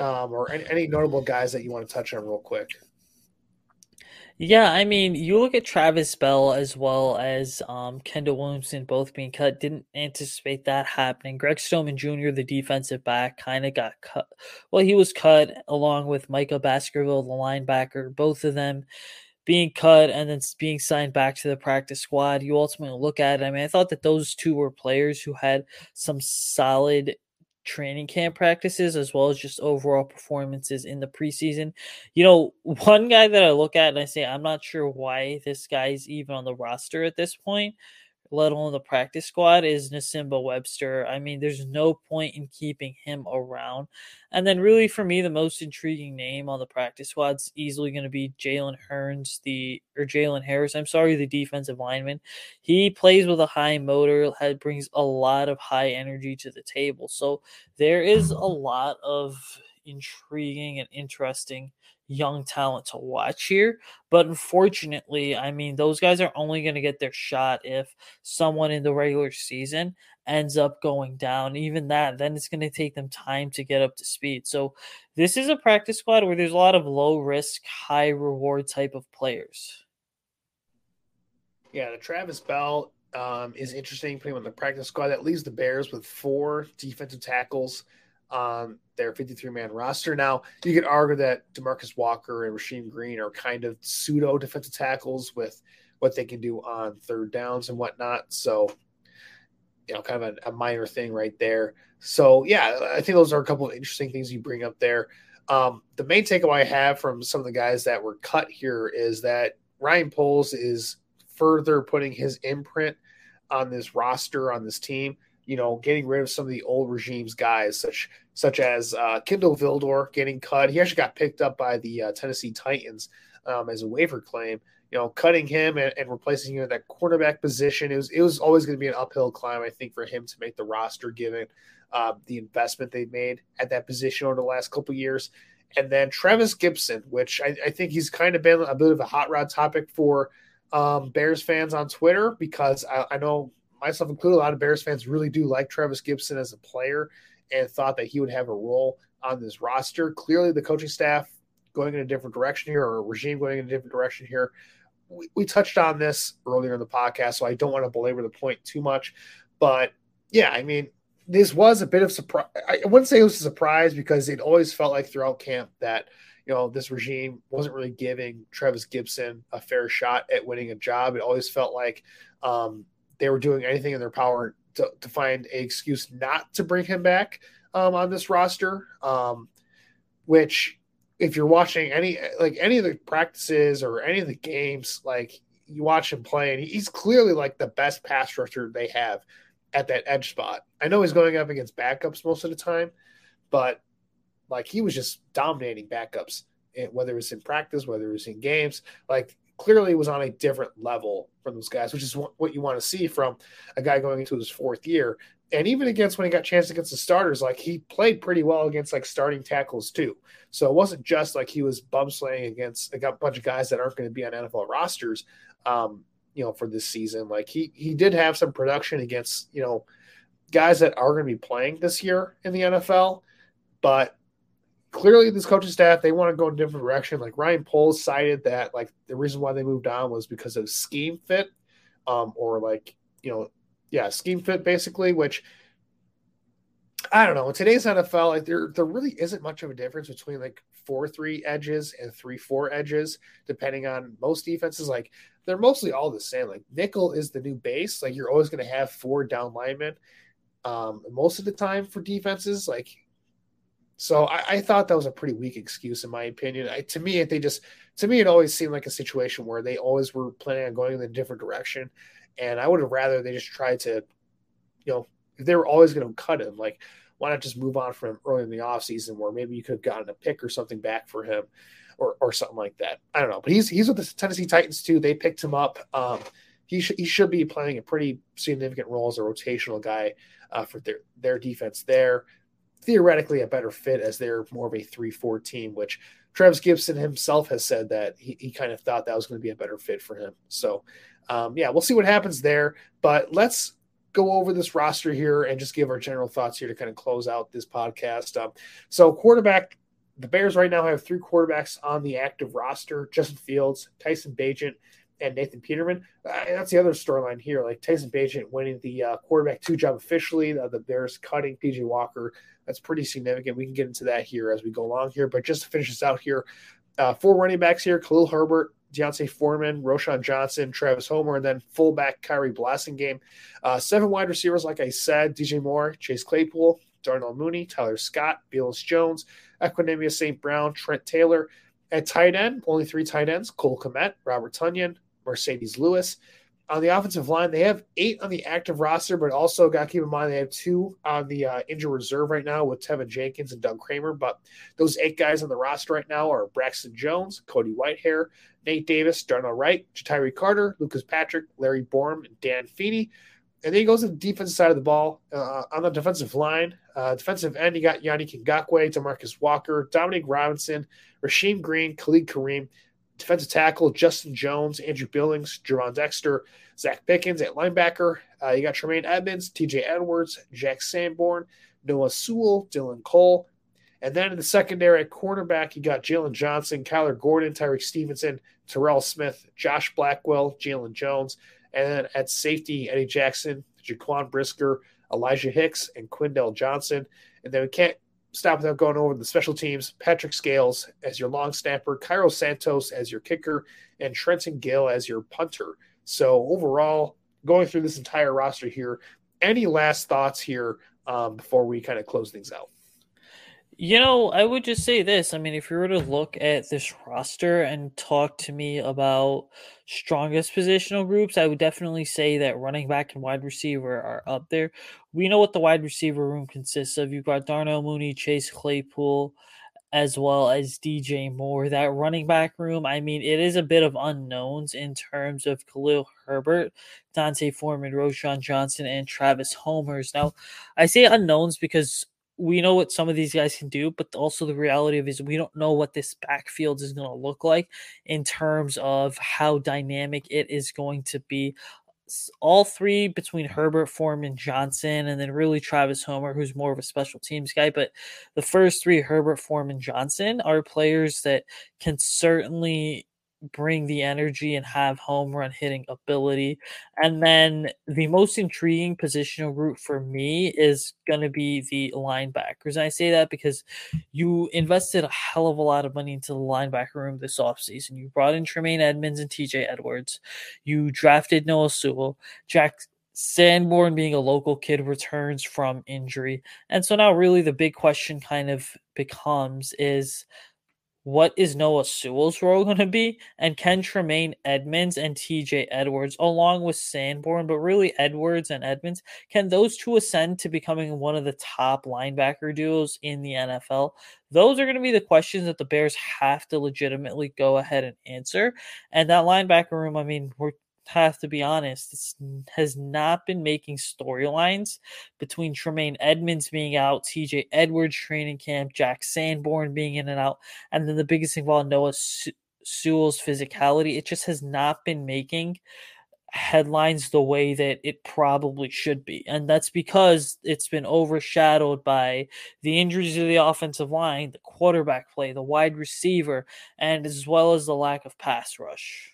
um, or any, any notable guys that you want to touch on real quick. Yeah, I mean, you look at Travis Bell as well as um, Kendall Williamson both being cut. Didn't anticipate that happening. Greg Stroman Jr., the defensive back, kind of got cut. Well, he was cut along with Micah Baskerville, the linebacker. Both of them being cut and then being signed back to the practice squad. You ultimately look at it. I mean, I thought that those two were players who had some solid training camp practices as well as just overall performances in the preseason. You know, one guy that I look at and I say, I'm not sure why this guy's even on the roster at this point let alone the practice squad, is Nsimba Webster. I mean, there's no point in keeping him around. And then, really, for me, the most intriguing name on the practice squad is easily going to be Jalen Hearns, the or Jalen Harris. I'm sorry, the defensive lineman. He plays with a high motor, had, brings a lot of high energy to the table. So there is a lot of intriguing and interesting young talent to watch here. But unfortunately, I mean, those guys are only going to get their shot if someone in the regular season ends up going down. Even that, then it's going to take them time to get up to speed. So this is a practice squad where there's a lot of low risk, high reward type of players. Yeah, the Travis Bell um, is interesting putting him on the practice squad. That leaves the Bears with four defensive tackles on their 53 man roster. Now, you could argue that Demarcus Walker and Rasheem Green are kind of pseudo defensive tackles with what they can do on third downs and whatnot. So, you know, kind of a, a minor thing right there. So, yeah, I think those are a couple of interesting things you bring up there. Um, the main takeaway I have from some of the guys that were cut here is that Ryan Poles is further putting his imprint on this roster, on this team you know, getting rid of some of the old regime's guys, such such as uh, Kindle Vildor getting cut. He actually got picked up by the uh, Tennessee Titans um, as a waiver claim. You know, cutting him and, and replacing him at that quarterback position. It was it was always going to be an uphill climb, I think, for him to make the roster, given uh, the investment they've made at that position over the last couple years. And then Trevis Gipson, which I, I, think he's kind of been a bit of a hot rod topic for um, Bears fans on Twitter because I, I know myself included, a lot of Bears fans really do like Trevis Gipson as a player and thought that he would have a role on this roster. Clearly, the coaching staff going in a different direction here, or a regime going in a different direction here. We, we touched on this earlier in the podcast, so I don't want to belabor the point too much. But yeah, I mean, this was a bit of surprise. I wouldn't say it was a surprise because it always felt like throughout camp that you know this regime wasn't really giving Trevis Gipson a fair shot at winning a job. It always felt like um, they were doing anything in their power to, to find an excuse not to bring him back um, on this roster. Um, which, if you're watching any like any of the practices or any of the games, like you watch him play, and he's clearly like the best pass rusher they have at that edge spot. I know he's going up against backups most of the time, but like he was just dominating backups, whether it was in practice, whether it was in games. Like clearly was on a different level from those guys, which is what you want to see from a guy going into his fourth year. And even against when he got chance against the starters, like he played pretty well against like starting tackles too. So it wasn't just like he was bum slaying against a bunch of guys that aren't going to be on NFL rosters, um, you know, for this season. Like he he did have some production against you know guys that are going to be playing this year in the NFL, but clearly this coaching staff they want to go in a different direction. Like Ryan Poles cited that like the reason why they moved on was because of scheme fit, um, or like you know, yeah, scheme fit basically. Which I don't know. In today's NFL, like there there really isn't much of a difference between like four three edges and three four edges, depending on most defenses. Like they're mostly all the same. Like nickel is the new base. Like you're always going to have four down linemen. Um, most of the time for defenses, like So I, I, thought that was a pretty weak excuse in my opinion. I, to me, they just to me it always seemed like a situation where they always were planning on going in a different direction, and I would have rather they just tried to, you know, if they were always going to cut him, like why not just move on from him early in the offseason where maybe you could have gotten a pick or something back for him, or or something like that. I don't know, but he's he's with the Tennessee Titans too. They picked him up. Um, he should he should be playing a pretty significant role as a rotational guy uh, for their their defense there theoretically a better fit as they're more of a 3 4 team, which Trevis Gipson himself has said that he, he kind of thought that was going to be a better fit for him. So, um, yeah, we'll see what happens there. But let's go over this roster here and just give our general thoughts here to kind of close out this podcast. Um, so, quarterback, the Bears right now have three quarterbacks on the active roster Justin Fields, Tyson Bagent, and Nathan Peterman. Uh, that's the other storyline here. Like Tyson Bagent winning the uh, quarterback two job officially. Uh, the Bears cutting PJ Walker that's pretty significant. We can get into that here as we go along here. But just to finish this out here, uh, four running backs here Khalil Herbert, D'Onta Foreman, Roschon Johnson, Travis Homer, and then fullback Khari Blasingame. Uh, seven wide receivers, like I said DJ Moore, Chase Claypool, Darnell Mooney, Tyler Scott, Velus Jones, Equanimeous St. Brown, Trent Taylor. At tight end, only three tight ends Cole Kmet, Robert Tonyan, Marcedes Lewis on the offensive line, they have eight on the active roster, but also got to keep in mind they have two on the uh, injured reserve right now with Teven Jenkins and Doug Kramer. But those eight guys on the roster right now are Braxton Jones, Cody Whitehair, Nate Davis, Darnell Wright, Ja'Tyre Carter, Lucas Patrick, Larry Borom, and Dan Feeney. And then he goes to the defensive side of the ball. Uh, on the defensive line, uh, defensive end, you got Yannick Ngakoue, Demarcus Walker, Dominic Robinson, Rasheem Green, Khalid Kareem, defensive tackle Justin Jones, Andrew Billings, Gervon Dexter, Zach Pickens at linebacker. Uh, you got Tremaine Edmunds, TJ Edwards, Jack Sanborn, Noah Sewell, Dylan Cole. And then in the secondary at cornerback, you got Jaylon Johnson, Kyler Gordon, Tyrique Stevenson, Terrell Smith, Josh Blackwell, Jaylon Jones. And then at safety, Eddie Jackson, Jaquan Brisker, Elijah Hicks, and Quindell Johnson. And then we can't stop without going over the special teams. Patrick Scales as your long snapper, Cairo Santos as your kicker, and Trenton Gill as your punter. So overall, going through this entire roster here, any last thoughts here um, before we kind of close things out? You know, I would just say this. I mean, if you were to look at this roster and talk to me about strongest positional groups, I would definitely say that running back and wide receiver are up there. We know what the wide receiver room consists of. You've got Darnell Mooney, Chase Claypool, as well as DJ Moore. That running back room, I mean, it is a bit of unknowns in terms of Khalil Herbert, D'Onta Foreman, Roschon Johnson, and Travis Homers. Now, I say unknowns because we know what some of these guys can do, but also the reality of is we don't know what this backfield is going to look like in terms of how dynamic it is going to be. All three between Herbert, Foreman, Johnson, and then really Travis Homer, who's more of a special teams guy. But the first three, Herbert, Foreman, Johnson, are players that can certainly bring the energy and have home run hitting ability. And then the most intriguing positional group for me is going to be the linebackers. And I say that because you invested a hell of a lot of money into the linebacker room this offseason. You brought in Tremaine Edmunds and TJ Edwards. You drafted Noah Sewell. Jack Sanborn, being a local kid, returns from injury. And so now, really, the big question kind of becomes is what is Noah Sewell's role going to be? And can Tremaine Edmunds and TJ Edwards, along with Sanborn, but really Edwards and Edmunds, can those two ascend to becoming one of the top linebacker duos in the NFL? Those are going to be the questions that the Bears have to legitimately go ahead and answer. And that linebacker room, I mean, we're have to be honest, this has not been making storylines between Tremaine Edmunds being out, TJ Edwards training camp, Jack Sanborn being in and out, and then the biggest thing of all, Noah Sewell's physicality. It just has not been making headlines the way that it probably should be. And that's because it's been overshadowed by the injuries of the offensive line, the quarterback play, the wide receiver, and as well as the lack of pass rush.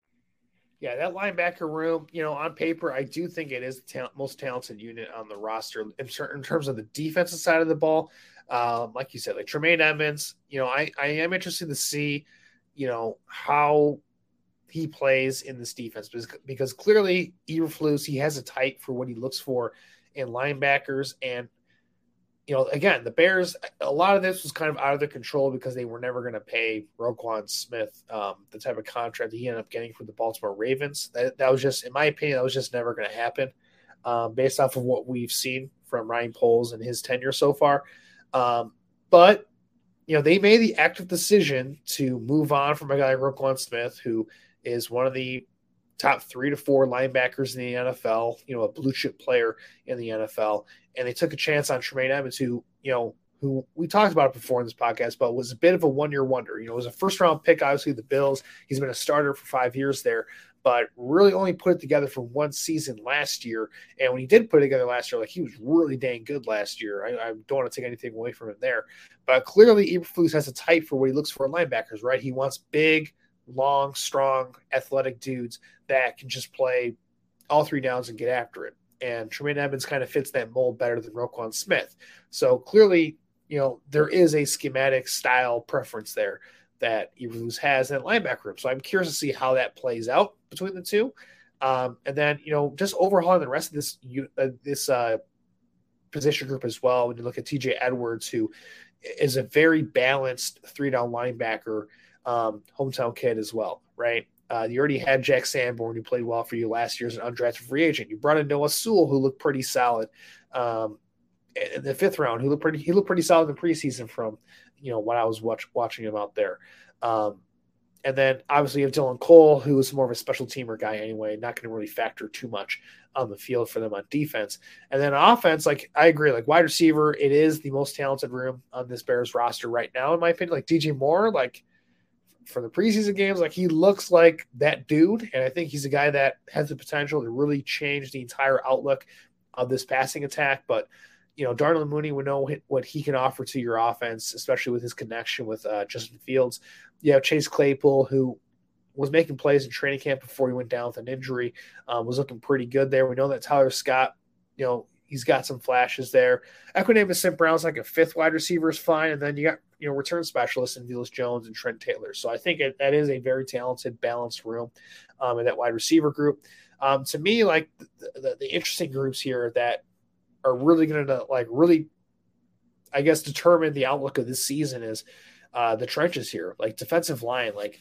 Yeah, that linebacker room, you know, on paper, I do think it is the ta- most talented unit on the roster in, in terms of the defensive side of the ball. Um, like you said, like Tremaine Edmunds, you know, I, I am interested to see, you know, how he plays in this defense because, because clearly Eberflus, he has a type for what he looks for in linebackers. And, you know, again, the Bears, a lot of this was kind of out of their control because they were never going to pay Roquan Smith um, the type of contract that he ended up getting from the Baltimore Ravens. That, that was just, in my opinion, that was just never going to happen um, based off of what we've seen from Ryan Poles and his tenure so far. Um, but, you know, they made the active decision to move on from a guy like Roquan Smith, who is one of the top three to four linebackers in the NFL, you know, a blue chip player in the NFL. And they took a chance on Tremaine Evans, who, you know, who we talked about it before in this podcast, but was a bit of a one year wonder. You know, it was a first round pick, obviously, the Bills. He's been a starter for five years there, but really only put it together for one season last year. And when he did put it together last year, like he was really dang good last year. I, I don't want to take anything away from him there. But clearly, Eberflus has a type for what he looks for in linebackers, right? He wants big, long, strong, athletic dudes that can just play all three downs and get after it. And Tremaine Edmunds kind of fits that mold better than Roquan Smith. So clearly, you know, there is a schematic style preference there that Eberflus has in linebacker room. So I'm curious to see how that plays out between the two. Um, and then, you know, just overhauling the rest of this uh, this uh, position group as well. When you look at TJ Edwards, who is a very balanced three down linebacker um, hometown kid as well, right? Uh, you already had Jack Sanborn, who played well for you last year as an undrafted free agent. You brought in Noah Sewell, who looked pretty solid um, in the fifth round. Who looked pretty, he looked pretty solid in the preseason from you know what I was watch, watching him out there. Um, and then obviously you have Dylan Cole, who is more of a special teamer guy anyway, not going to really factor too much on the field for them on defense. And then offense, like I agree, like wide receiver, it is the most talented room on this Bears roster right now, in my opinion. Like DJ Moore, like for the preseason games, like he looks like that dude, and I think he's a guy that has the potential to really change the entire outlook of this passing attack. But you know, Darnell Mooney would know what he can offer to your offense, especially with his connection with uh, Justin Fields. You have Chase Claypool, who was making plays in training camp before he went down with an injury, um, was looking pretty good there. We know that Tyler Scott, you know, he's got some flashes there. Equanimeous St. Brown's like a fifth wide receiver is fine, and then you got you know return specialists in Velus Jones and Trent Taylor. So I think it, that is a very talented, balanced room um, in that wide receiver group. Um, to me, like the, the, the, interesting groups here that are really going to like really, I guess, determine the outlook of this season is uh, the trenches here, like defensive line. Like,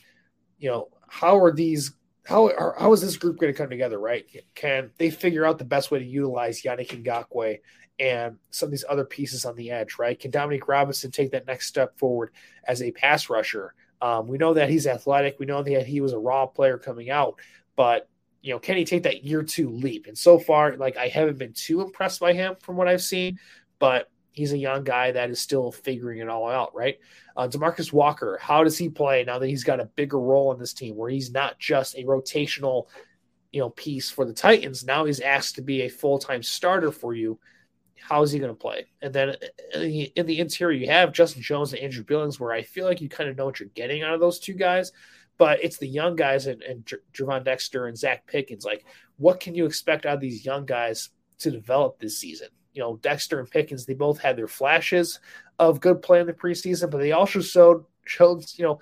you know, how are these? How are, how is this group going to come together? Right? Can they figure out the best way to utilize Yannick Ngakoue and some of these other pieces on the edge, right? Can Dominic Robinson take that next step forward as a pass rusher? Um, we know that he's athletic. We know that he was a raw player coming out, but you know, can he take that year two leap? And so far, like I haven't been too impressed by him from what I've seen, but he's a young guy that is still figuring it all out, right? Uh, Demarcus Walker, how does he play now that he's got a bigger role in this team where he's not just a rotational, you know, piece for the Titans? Now he's asked to be a full time starter for you how is he going to play? And then in the interior, you have Justin Jones and Andrew Billings, where I feel like you kind of know what you're getting out of those two guys. But it's the young guys and, and Gervon Dexter and Zach Pickens. Like, what can you expect out of these young guys to develop this season? You know, Dexter and Pickens, they both had their flashes of good play in the preseason, but they also showed showed you know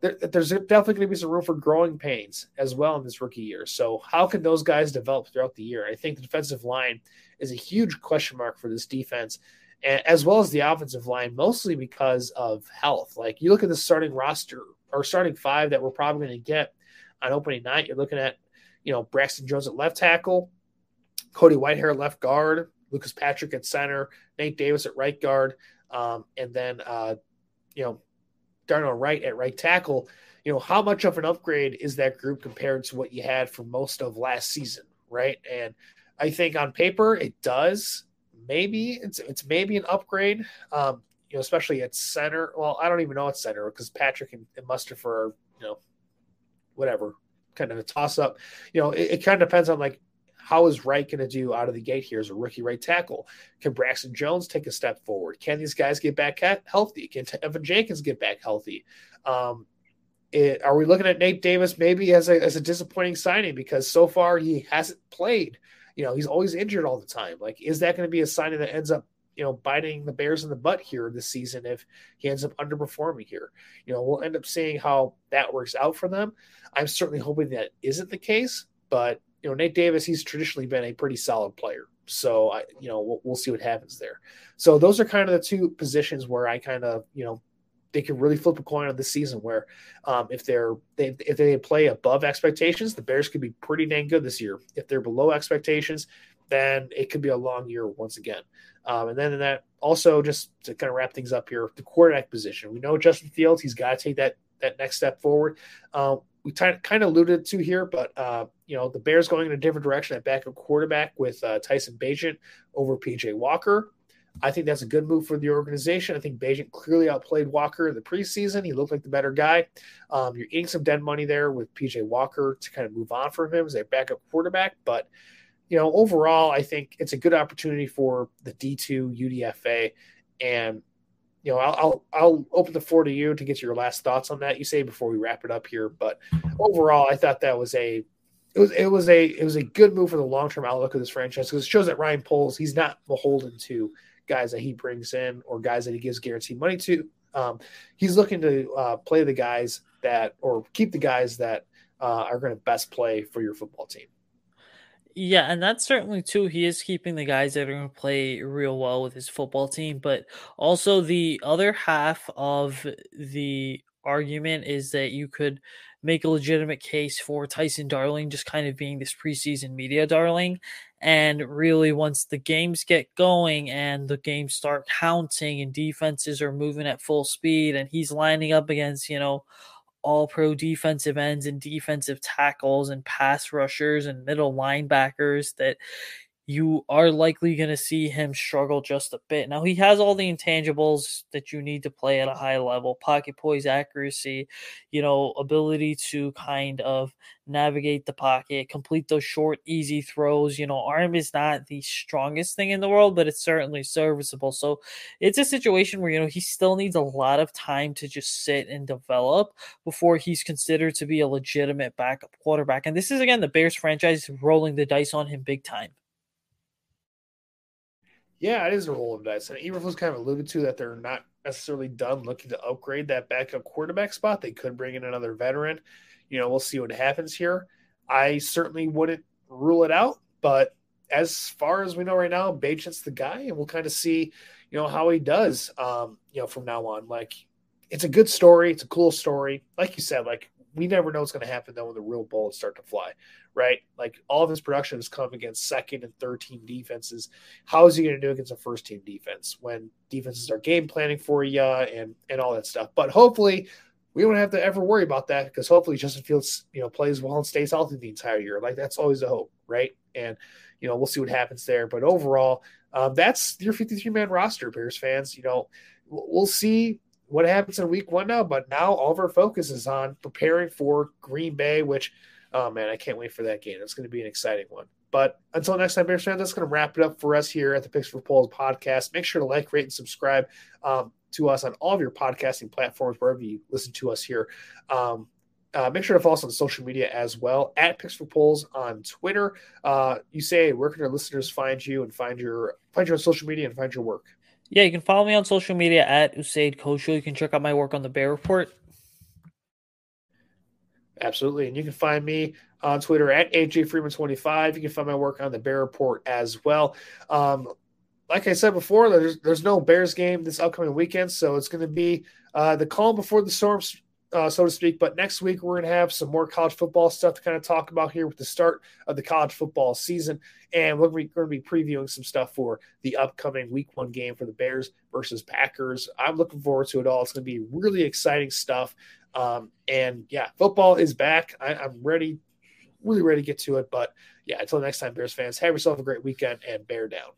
there, there's definitely going to be some room for growing pains as well in this rookie year. So, how can those guys develop throughout the year? I think the defensive line is a huge question mark for this defense, as well as the offensive line, mostly because of health. Like you look at the starting roster or starting five that we're probably going to get on opening night. You're looking at, you know, Braxton Jones at left tackle, Cody Whitehair left guard, Lucas Patrick at center, Nate Davis at right guard, um, and then uh, you know Darnell Wright at right tackle, you know, how much of an upgrade is that group compared to what you had for most of last season, right? And I think on paper it does. Maybe it's it's maybe an upgrade, um, you know, especially at center. Well, I don't even know at center because Patrick and, and Mustipher are, you know, whatever, kind of a toss up. You know, it, it kind of depends on like how is Wright going to do out of the gate here as a rookie right tackle? Can Braxton Jones take a step forward? Can these guys get back healthy? Can Teven Jenkins get back healthy? Um, it, are we looking at Nate Davis maybe as a, as a disappointing signing because so far he hasn't played? You know, he's always injured all the time. Like, is that going to be a signing that ends up you know, biting the Bears in the butt here this season if he ends up underperforming here. You know, we'll end up seeing how that works out for them. I'm certainly hoping that isn't the case, but you know, Nate Davis, he's traditionally been a pretty solid player. So I, you know, we'll, we'll see what happens there. So those are kind of the two positions where I kind of, you know, they could really flip a coin on this season. Where um, if they're they, if they play above expectations, the Bears could be pretty dang good this year. If they're below expectations, then it could be a long year once again. Um, and then in that also just to kind of wrap things up here, the quarterback position. We know Justin Fields, he's got to take that that next step forward. Uh, we t- kind of alluded to here, but uh, you know the Bears going in a different direction at backup quarterback with uh, Tyson Bagent over PJ Walker. I think that's a good move for the organization. I think Bagent clearly outplayed Walker in the preseason. He looked like the better guy. Um, you're eating some dead money there with PJ Walker to kind of move on from him as a backup quarterback, but you know, overall, I think it's a good opportunity for the D2 UDFA. And, you know, I'll, I'll, I'll open the floor to you to get your last thoughts on that. Usayd before we wrap it up here, but overall, I thought that was a, it was, it was a, it was a good move for the long-term outlook of this franchise because it shows that Ryan Poles, he's not beholden to guys that he brings in or guys that he gives guaranteed money to. Um, he's looking to uh, play the guys that, or keep the guys that uh, are going to best play for your football team. Yeah, and that's certainly too. He is keeping the guys that are going to play real well with his football team, but also the other half of the argument is that you could make a legitimate case for Tyson Darling just kind of being this preseason media darling. And really, once the games get going and the games start counting and defenses are moving at full speed and he's lining up against, you know, all pro defensive ends and defensive tackles and pass rushers and middle linebackers that you are likely going to see him struggle just a bit. Now, he has all the intangibles that you need to play at a high level pocket poise accuracy, you know, ability to kind of navigate the pocket, complete those short, easy throws. You know, arm is not the strongest thing in the world, but it's certainly serviceable. So it's a situation where, you know, he still needs a lot of time to just sit and develop before he's considered to be a legitimate backup quarterback. And this is, again, the Bears franchise rolling the dice on him big time. Yeah, it is a roll of dice. And Eberflus kind of alluded to that they're not necessarily done looking to upgrade that backup quarterback spot. They could bring in another veteran. You know, we'll see what happens here. I certainly wouldn't rule it out, but as far as we know right now, Bagent's the guy, and we'll kind of see, you know, how he does, um, you know, from now on. Like, it's a good story. It's a cool story. Like you said, like we never know what's going to happen though when the real bullets start to fly, right? Like all of his production has come against second and third team defenses. How is he going to do against a first team defense when defenses are game planning for you and and all that stuff? But hopefully, we don't have to ever worry about that because hopefully Justin Fields, you know, plays well and stays healthy the entire year. Like that's always a hope, right? And you know, we'll see what happens there. But overall, um, that's your 53 man roster, Bears fans. You know, we'll see what happens in week one now, but now all of our focus is on preparing for Green Bay, which, oh man, I can't wait for that game. It's going to be an exciting one. But until next time, Bears fans, that's going to wrap it up for us here at the Picks for Poles podcast. Make sure to like, rate, and subscribe um, to us on all of your podcasting platforms, wherever you listen to us here. Um, uh, make sure to follow us on social media as well at Picks for Poles on Twitter. Uh, Usayd where can our listeners find you and find your find you on social media and find your work? Yeah, you can follow me on social media at Usayd Koshul. You can check out my work on the Bear Report. Absolutely. And you can find me on Twitter at AJ Freeman25. You can find my work on the Bear Report as well. Um, like I said before, there's there's no Bears game this upcoming weekend, so it's going to be uh, the calm before the storm uh, so to speak. But next week, we're going to have some more college football stuff to kind of talk about here with the start of the college football season. And we're going to be previewing some stuff for the upcoming week one game for the Bears versus Packers. I'm looking forward to it all. It's going to be really exciting stuff. Um, and yeah, football is back. I, I'm ready, really ready to get to it. But yeah, until next time, Bears fans, have yourself a great weekend and bear down.